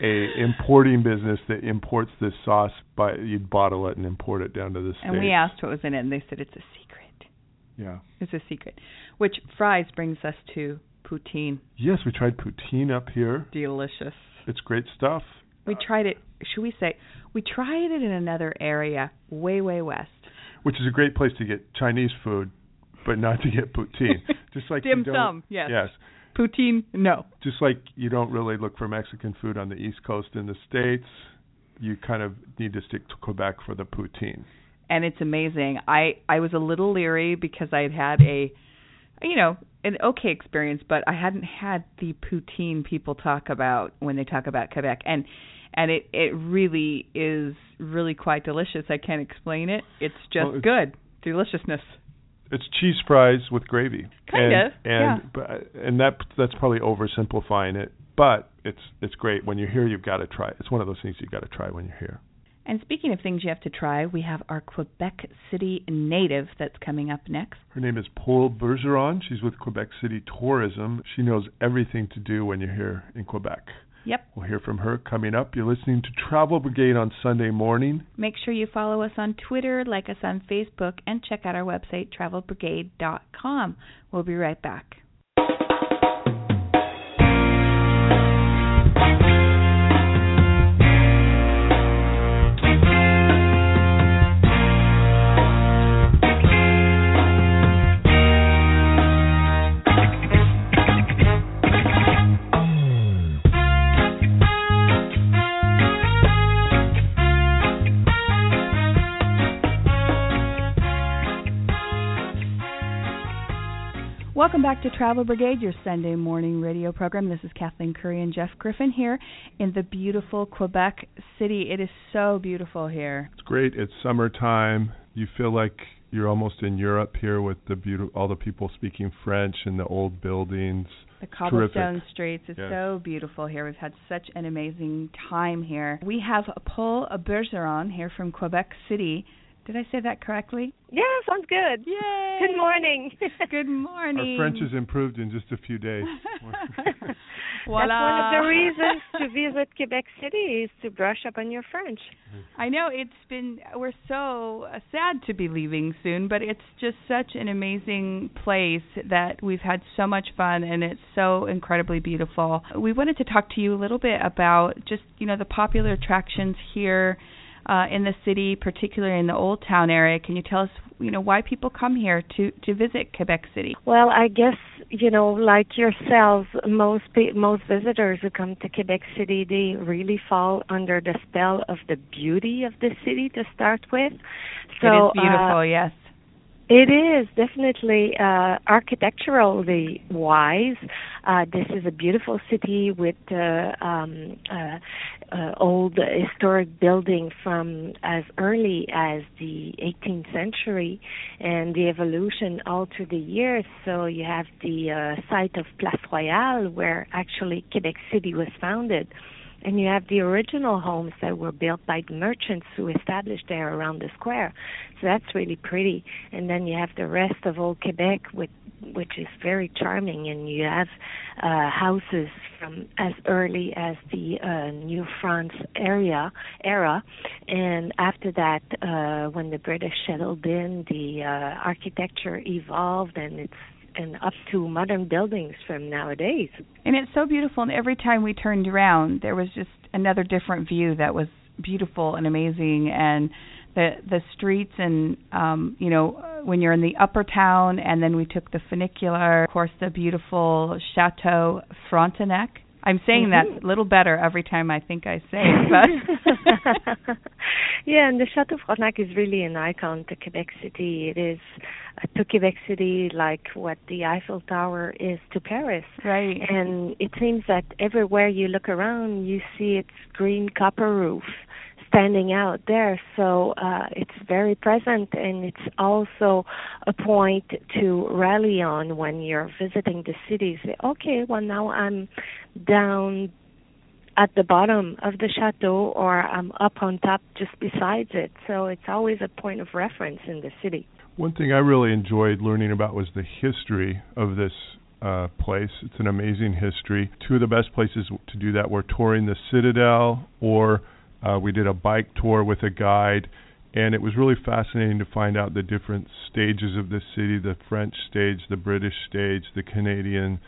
a importing business that imports this sauce. By you'd bottle it and import it down to the states. And we asked what was in it, and they said it's a secret. Yeah. It's a secret. Which fries brings us to poutine. Yes, we tried poutine up here. Delicious. It's great stuff. We tried it. Should we say we tried it in another area, way way west. Which is a great place to get Chinese food, but not to get poutine. Just like Dim sum, yes. Yes. Poutine, no. Just like you don't really look for Mexican food on the East Coast in the States, you kind of need to stick to Quebec for the poutine. And it's amazing. I I was a little leery because I had had a you know, an okay experience, but I hadn't had the poutine people talk about when they talk about Quebec. And and it it really is really quite delicious. I can't explain it. It's just Well, it's- good. Deliciousness. It's cheese fries with gravy. Kind and, of, And yeah. and that that's probably oversimplifying it, but it's it's great when you're here. You've got to try it. It's one of those things you've got to try when you're here. And speaking of things you have to try, we have our Quebec City native that's coming up next. Her name is Paule Bergeron. She's with Quebec City Tourism. She knows everything to do when you're here in Quebec. Yep. We'll hear from her coming up. You're listening to Travel Brigade on Sunday morning. Make sure you follow us on Twitter, like us on Facebook, and check out our website, travelbrigade.com. We'll be right back. Back to Travel Brigade, your Sunday morning radio program. This is Kathleen Curry and Jeff Griffin here in the beautiful Quebec City. It is so beautiful here. It's great. It's summertime. You feel like you're almost in Europe here with the beautiful, all the people speaking French and the old buildings. The cobblestone Terrific. streets. It's Yes. so beautiful here. We've had such an amazing time here. We have Paule Bergeron here from Quebec City. Did I say that correctly? Yeah, sounds good. Yay! Good morning. Good morning. Our French has improved in just a few days. Voila. That's one of the reasons to visit Quebec City is to brush up on your French. I know it's been we're so uh, sad to be leaving soon, but it's just such an amazing place that we've had so much fun and it's so incredibly beautiful. We wanted to talk to you a little bit about just, you know, the popular attractions here uh, in the city, particularly in the Old Town area. Can you tell us, you know, why people come here to to visit Quebec City? Well, I guess you know, like yourselves, most pe- most visitors who come to Quebec City, they really fall under the spell of the beauty of the city to start with. So it is beautiful, uh, yes. It is definitely uh, architecturally wise. Uh, this is a beautiful city with uh, um, uh, uh, old historic building from as early as the 18th century, and the evolution all through the years. So you have the uh, site of Place Royale, where actually Quebec City was founded and you have the original homes that were built by the merchants who established there around the square. So that's really pretty. And then you have the rest of old Quebec, with, which is very charming, and you have uh, houses from as early as the uh, New France area era, and after that, uh, when the British settled in, the uh, architecture evolved, and it's and up to modern buildings from nowadays. And it's so beautiful. And every time we turned around, there was just another different view that was beautiful and amazing. And the the streets and um, you know when you're in the upper town, and then we took the funicular, of course, the beautiful Chateau Frontenac. I'm saying Mhm. that a little better every time I think I say it, but yeah, and the Chateau Frontenac is really an icon to Quebec City. It is uh, to Quebec City like what the Eiffel Tower is to Paris. right. And it seems that everywhere you look around, you see its green copper roof standing out there. So uh, it's very present, and it's also a point to rally on when you're visiting the city. Say, okay, well now I'm down at the bottom of the chateau, or I'm up on top just besides it. So it's always a point of reference in the city. One thing I really enjoyed learning about was the history of this uh, place. It's an amazing history. Two of the best places to do that were touring the Citadel, or uh, we did a bike tour with a guide. And it was really fascinating to find out the different stages of the city the French stage, the British stage, the Canadian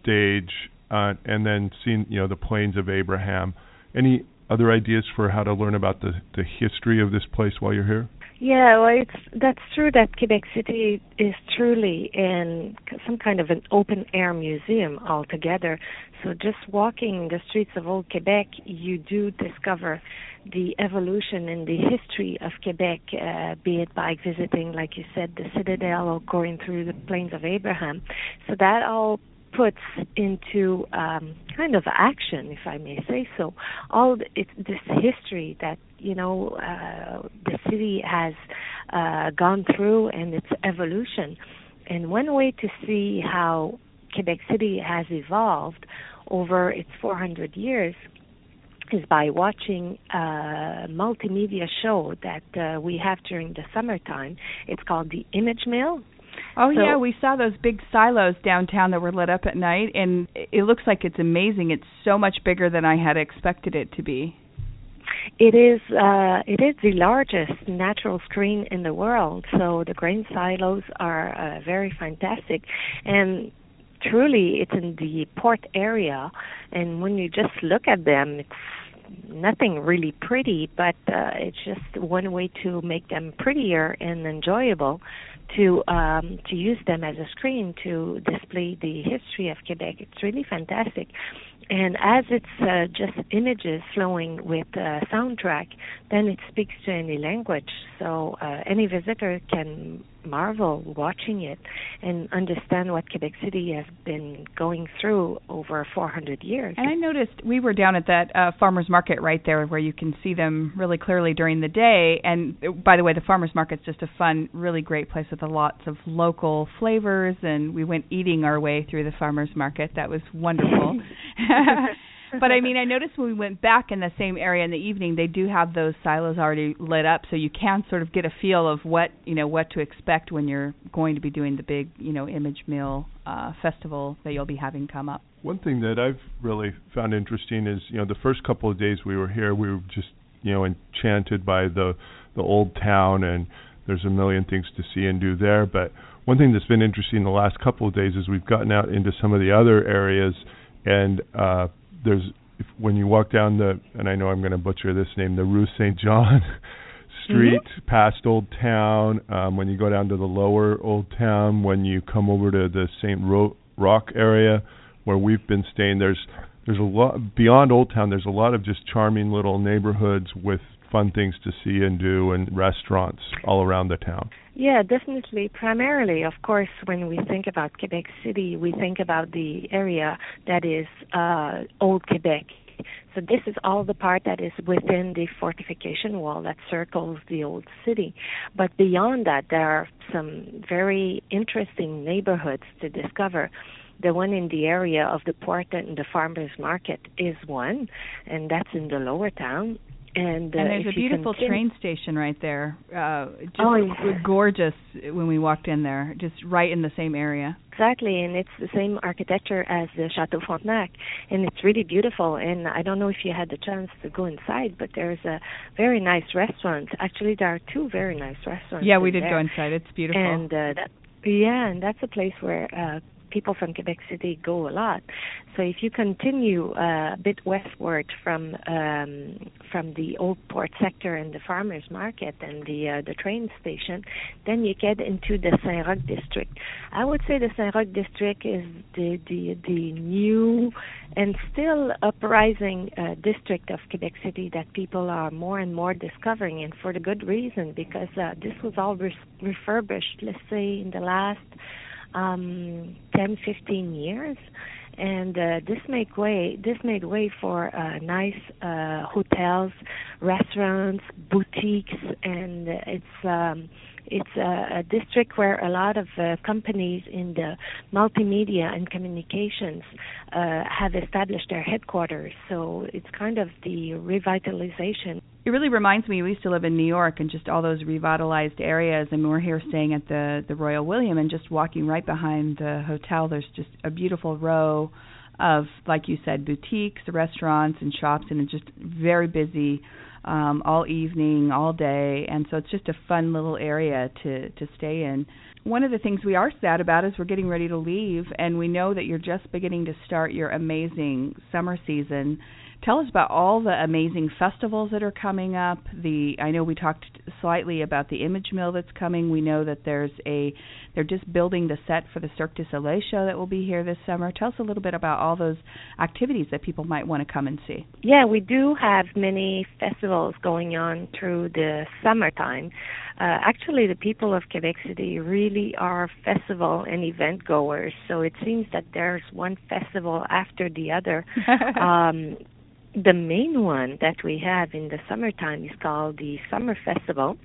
stage, uh, and then seeing you know the plains of Abraham. Any other ideas for how to learn about the, the history of this place while you're here? Yeah, well, it's that's true that Quebec City is truly in some kind of an open air museum altogether. So just walking the streets of old Quebec, you do discover the evolution and the history of Quebec, uh, be it by visiting, like you said, the Citadel or going through the Plains of Abraham. So that all puts into um, kind of action, if I may say so, all the, it, this history that you know uh, the city has uh, gone through and its evolution. And one way to see how Quebec City has evolved over its 400 years is by watching a multimedia show that uh, we have during the summertime. It's called the Image Mill. Oh So- yeah, we saw those big silos downtown that were lit up at night, and it looks like it's amazing. It's so much bigger than I had expected it to be. It is uh, it is the largest natural screen in the world. So the grain silos are uh, very fantastic, and truly it's in the port area. And when you just look at them, it's nothing really pretty, but uh, it's just one way to make them prettier and enjoyable. To um, to use them as a screen to display the history of Quebec. It's really fantastic. And as it's uh, just images flowing with a soundtrack, then it speaks to any language. So uh, any visitor can marvel watching it and understand what Quebec City has been going through over 400 years. And I noticed we were down at that uh, farmers market right there where you can see them really clearly during the day. And uh, by the way, the farmers market's just a fun, really great place with a lots of local flavors. And we went eating our way through the farmers market. That was wonderful. but I mean, I noticed when we went back in the same area in the evening, they do have those silos already lit up, so you can sort of get a feel of what you know what to expect when you're going to be doing the big you know image mill uh, festival that you'll be having come up. One thing that I've really found interesting is you know the first couple of days we were here, we were just you know enchanted by the the old town and there's a million things to see and do there, but one thing that's been interesting the last couple of days is we've gotten out into some of the other areas and uh there's if, when you walk down the and I know I'm going to butcher this name the Rue Saint John Street mm-hmm. past Old Town um, when you go down to the lower Old Town when you come over to the Saint Ro- Roch area where we've been staying there's there's a lot beyond Old Town there's a lot of just charming little neighborhoods with fun things to see and do and restaurants all around the town. Yeah, definitely. Primarily, of course, when we think about Quebec City, we think about the area that is uh, Old Quebec. So this is all the part that is within the fortification wall that circles the old city. But beyond that, there are some very interesting neighborhoods to discover. The one in the area of the port and the farmers market is one, and that's in the lower town. And, uh, and there's a beautiful train station right there. Uh, just Oh, yeah. gorgeous when we walked in there, just right in the same area. Exactly, and it's the same architecture as the Chateau Frontenac, and it's really beautiful. And I don't know if you had the chance to go inside, but there's a very nice restaurant. Actually, there are two very nice restaurants. Yeah, we did there. go inside. It's beautiful. And uh, that, yeah, and that's a place where uh, people from Quebec City go a lot. So if you continue uh, a bit westward from um, from the old port sector and the farmers market and the uh, the train station, then you get into the Saint Roch district. I would say the Saint Roch district is the the the new and still uprising uh, district of Quebec City that people are more and more discovering, and for the good reason because uh, this was all re- refurbished. Let's say in the last um, 10, 15 years, and uh, this made way. This made way for uh, nice uh, hotels, restaurants, boutiques, and it's. Um, it's a, a district where a lot of uh, companies in the multimedia and communications uh, have established their headquarters. So it's kind of the revitalization It really reminds me. We used to live in New York, and just all those revitalized areas. And we're here staying at the the Royal William, and just walking right behind the hotel. There's just a beautiful row of, like you said, boutiques, restaurants, and shops, and it's just very busy um, all evening, all day. And so it's just a fun little area to to stay in. One of the things we are sad about is we're getting ready to leave, and we know that you're just beginning to start your amazing summer season. Tell us about all the amazing festivals that are coming up. The I know we talked slightly about the Image Mill that's coming. We know that there's a they're just building the set for the Cirque du Soleil show that will be here this summer. Tell us a little bit about all those activities that people might want to come and see. Yeah, we do have many festivals going on through the summertime. Uh, actually, the people of Quebec City really are festival and event goers. So it seems that there's one festival after the other. um, the main one that we have in the summertime is called the Summer Festival.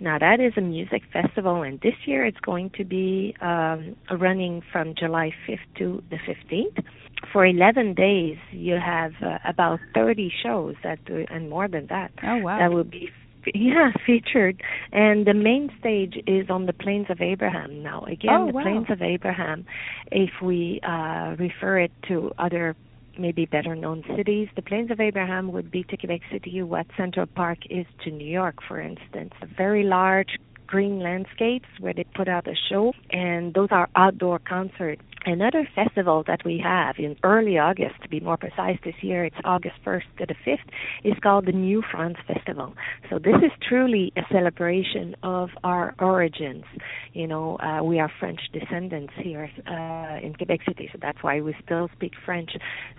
Now that is a music festival, and this year it's going to be um, running from July 5th to the 15th. For 11 days, you have uh, about 30 shows that, and more than that, Oh wow! that will be yeah featured and the main stage is on the plains of abraham now again Oh, the wow. plains of abraham if we uh refer it to other maybe better known cities. The plains of abraham would be to quebec city what central park is to new york for instance. A very large green landscapes where they put out a show and those are outdoor concerts Another festival that we have in early August, to be more precise, this year it's August 1st to the 5th, is called the New France Festival. So this is truly a celebration of our origins. You know, uh, we are French descendants here uh, in Quebec City, so that's why we still speak French.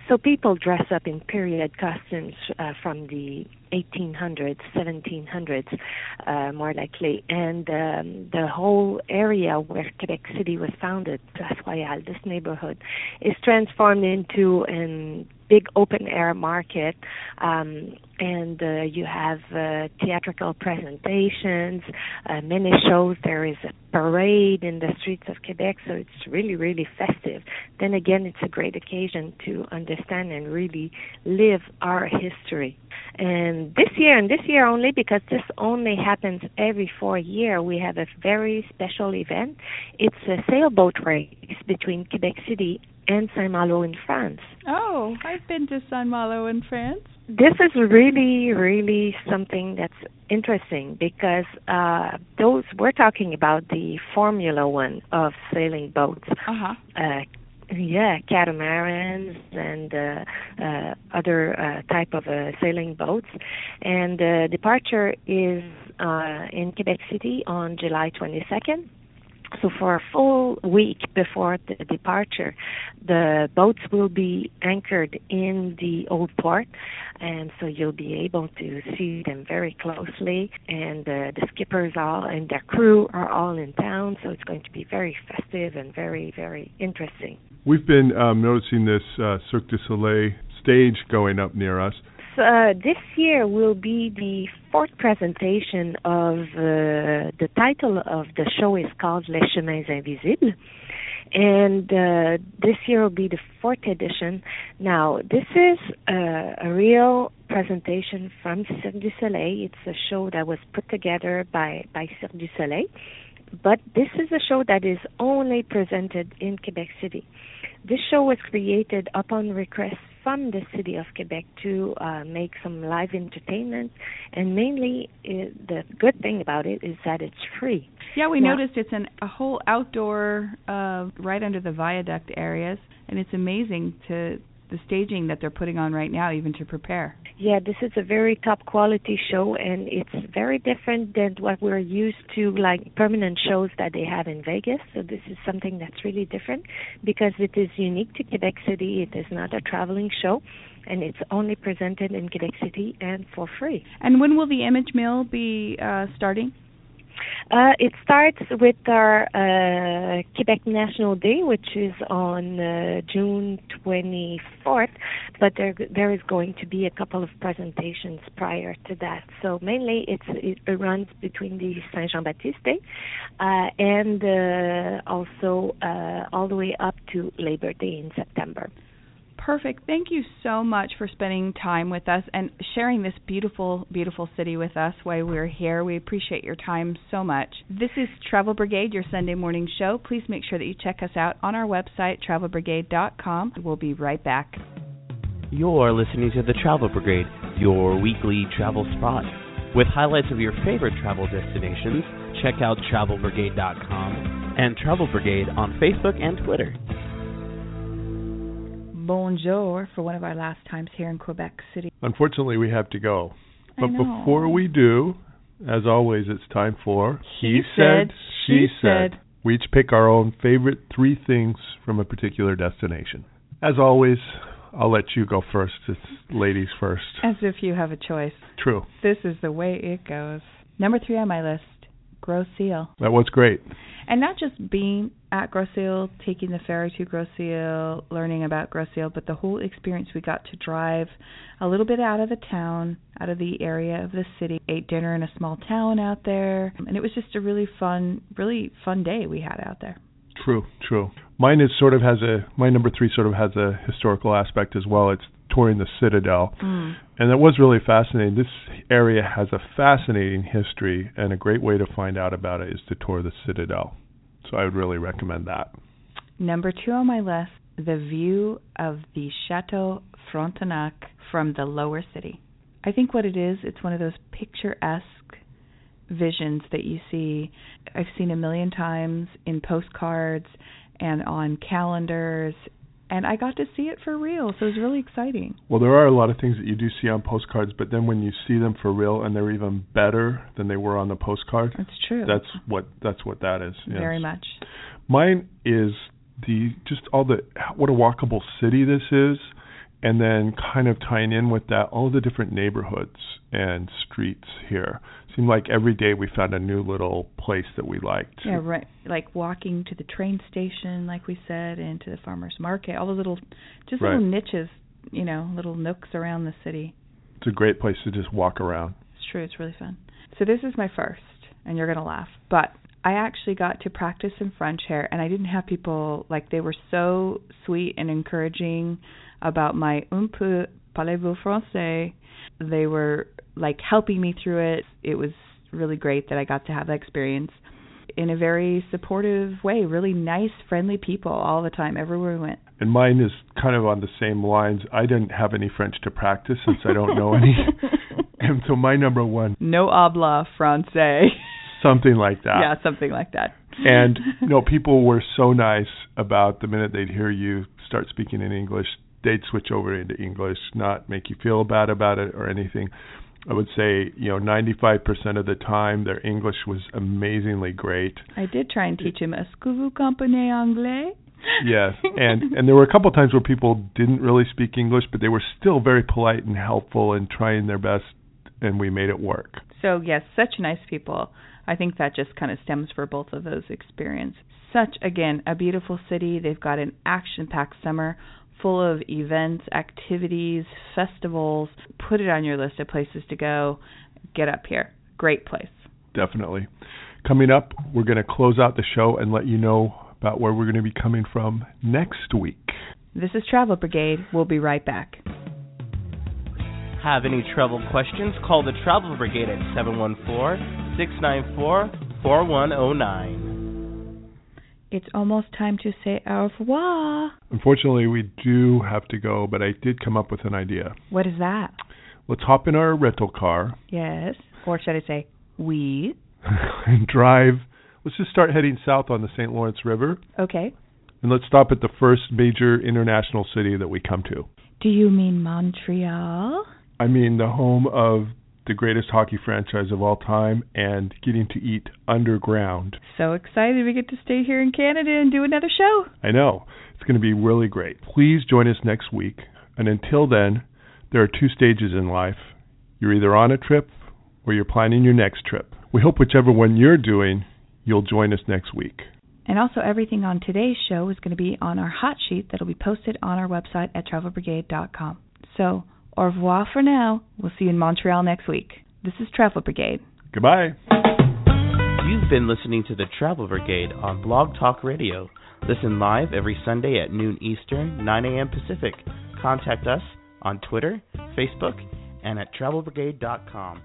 So people dress up in period costumes uh, from the 1800s, 1700s, uh, more likely. And um, the whole area where Quebec City was founded, Place Royale, this neighborhood, is transformed into an big open air market um, and uh, you have uh, theatrical presentations uh, many shows. There is a parade in the streets of Quebec so it's really really festive. Then again it's a great occasion to understand and really live our history. And this year and this year only because this only happens every four year we have a very special event. It's a sailboat race between Quebec City and Saint Malo in France. Oh, I've been to Saint Malo in France. This is really, really something that's interesting because uh, those we're talking about the Formula One of sailing boats. Uh-huh. Uh, yeah, catamarans and uh, uh, other uh, type of uh, sailing boats. And uh, departure is uh, in Quebec City on July 22nd so for a full week before the departure, the boats will be anchored in the old port, and so you'll be able to see them very closely. And uh, the skippers all and their crew are all in town, so it's going to be very festive and very very interesting. We've been um, noticing this uh, Cirque du Soleil stage going up near us uh, this year will be the fourth presentation of uh, the title of the show is called Les Chemins Invisibles. And uh, this year will be the fourth edition. Now, this is uh, a real presentation from Cirque du Soleil. It's a show that was put together by, by Cirque du Soleil. But this is a show that is only presented in Quebec City. This show was created upon request from the city of Quebec to uh, make some live entertainment, and mainly uh, the good thing about it is that it's free. Yeah, we now, noticed it's an, a whole outdoor, uh, right under the viaduct areas, and it's amazing to the staging that they're putting on right now, even to prepare. Yeah, this is a very top quality show, and it's very different than what we're used to, like permanent shows that they have in Vegas. So this is something that's really different because it is unique to Quebec City. It is not a traveling show, and it's only presented in Quebec City and for free. And when will the image mill be uh, starting? Uh, it starts with our uh, Quebec National Day, which is on uh, June 24th, but there there is going to be a couple of presentations prior to that. So mainly it's it runs between the Saint Jean Baptiste Day uh, and uh, also uh, all the way up to Labor Day in September. Perfect. Thank you so much for spending time with us and sharing this beautiful, beautiful city with us while we're here. We appreciate your time so much. This is Travel Brigade, your Sunday morning show. Please make sure that you check us out on our website, travelbrigade.com. We'll be right back. You're listening to the Travel Brigade, your weekly travel spot. With highlights of your favorite travel destinations, check out travelbrigade.com and Travel Brigade on Facebook and Twitter bonjour for one of our last times here in Quebec City. Unfortunately, we have to go. But before we do, as always, it's time for He, said, She Said. We each pick our own favorite three things from a particular destination. As always, I'll let you go first. It's ladies first. As if you have a choice. True. This is the way it goes. Number three on my list Grosse Isle. That was great. And not just being at Grosse Isle, taking the ferry to Grosse Isle, learning about Grosse Isle, but the whole experience we got to drive a little bit out of the town, out of the area of the city, ate dinner in a small town out there, and it was just a really fun, really fun day we had out there. True, true. Mine is sort of has a my number three sort of has a historical aspect as well. It's touring the Citadel, mm. and it was really fascinating. This area has a fascinating history, and a great way to find out about it is to tour the Citadel. So I would really recommend that. Number two on my list: the view of the Chateau Frontenac from the lower city. I think what it is, it's one of those picturesque visions that you see I've seen a million times in postcards and on calendars and I got to see it for real, so it was really exciting. Well, there are a lot of things that you do see on postcards, but then when you see them for real and they're even better than they were on the postcard, that's true. That's what that's what that is. Yes. Very much. Mine is the just all the what a walkable city this is and then kind of tying in with that all the different neighborhoods and streets here. Seemed like every day we found a new little place that we liked. Yeah, right. Like walking to the train station, like we said, and to the farmers market. All the little, just Right. little niches, you know, little nooks around the city. It's a great place to just walk around. It's true. It's really fun. So this is my first, and you're gonna laugh, but I actually got to practice some French here, and I didn't have people like they were so sweet and encouraging about my un peu parlez-vous français. They were like helping me through it. It was really great that I got to have that experience in a very supportive way. Really nice, friendly people all the time, everywhere we went. And mine is kind of on the same lines. I didn't have any French to practice since I don't know any. and so my number one, no habla français. something like that. Yeah, something like that. and you know people were so nice about the minute they'd hear you start speaking in english they'd switch over into english not make you feel bad about it or anything i would say you know 95% of the time their english was amazingly great I did try and teach him. Est-ce que vous comprenez anglais? yes and and there were a couple of times where people didn't really speak english but they were still very polite and helpful and trying their best and we made it work So yes, such nice people. I think that just kind of stems for both of those experiences. Such again a beautiful city. They've got an action-packed summer full of events, activities, festivals. Put it on your list of places to go. Get up here. Great place. definitely coming up we're going to close out the show and let you know about where we're going to be coming from next week This is Travel Brigade. We'll be right back. Have any travel questions? Call the Travel Brigade at 714 694 4109. It's almost time to say au revoir. Unfortunately, we do have to go, but I did come up with an idea. What is that? Let's hop in our rental car Yes. Or should I say we? and drive. Let's just start heading south on the St. Lawrence River, Okay. and let's stop at the first major international city that we come to. Do you mean Montreal? I mean, the home of the greatest hockey franchise of all time and getting to eat underground. So excited we get to stay here in Canada and do another show. I know. It's going to be really great. Please join us next week. And until then, there are two stages in life. You're either on a trip or you're planning your next trip. We hope whichever one you're doing, you'll join us next week. And also, everything on today's show is going to be on our hot sheet that'll be posted on our website at travelbrigade.com. So, au revoir for now. We'll see you in Montreal next week. This is Travel Brigade. Goodbye. You've been listening to the Travel Brigade on Blog Talk Radio. Listen live every Sunday at noon Eastern, 9 a.m. Pacific. Contact us on Twitter, Facebook, and at travelbrigade.com.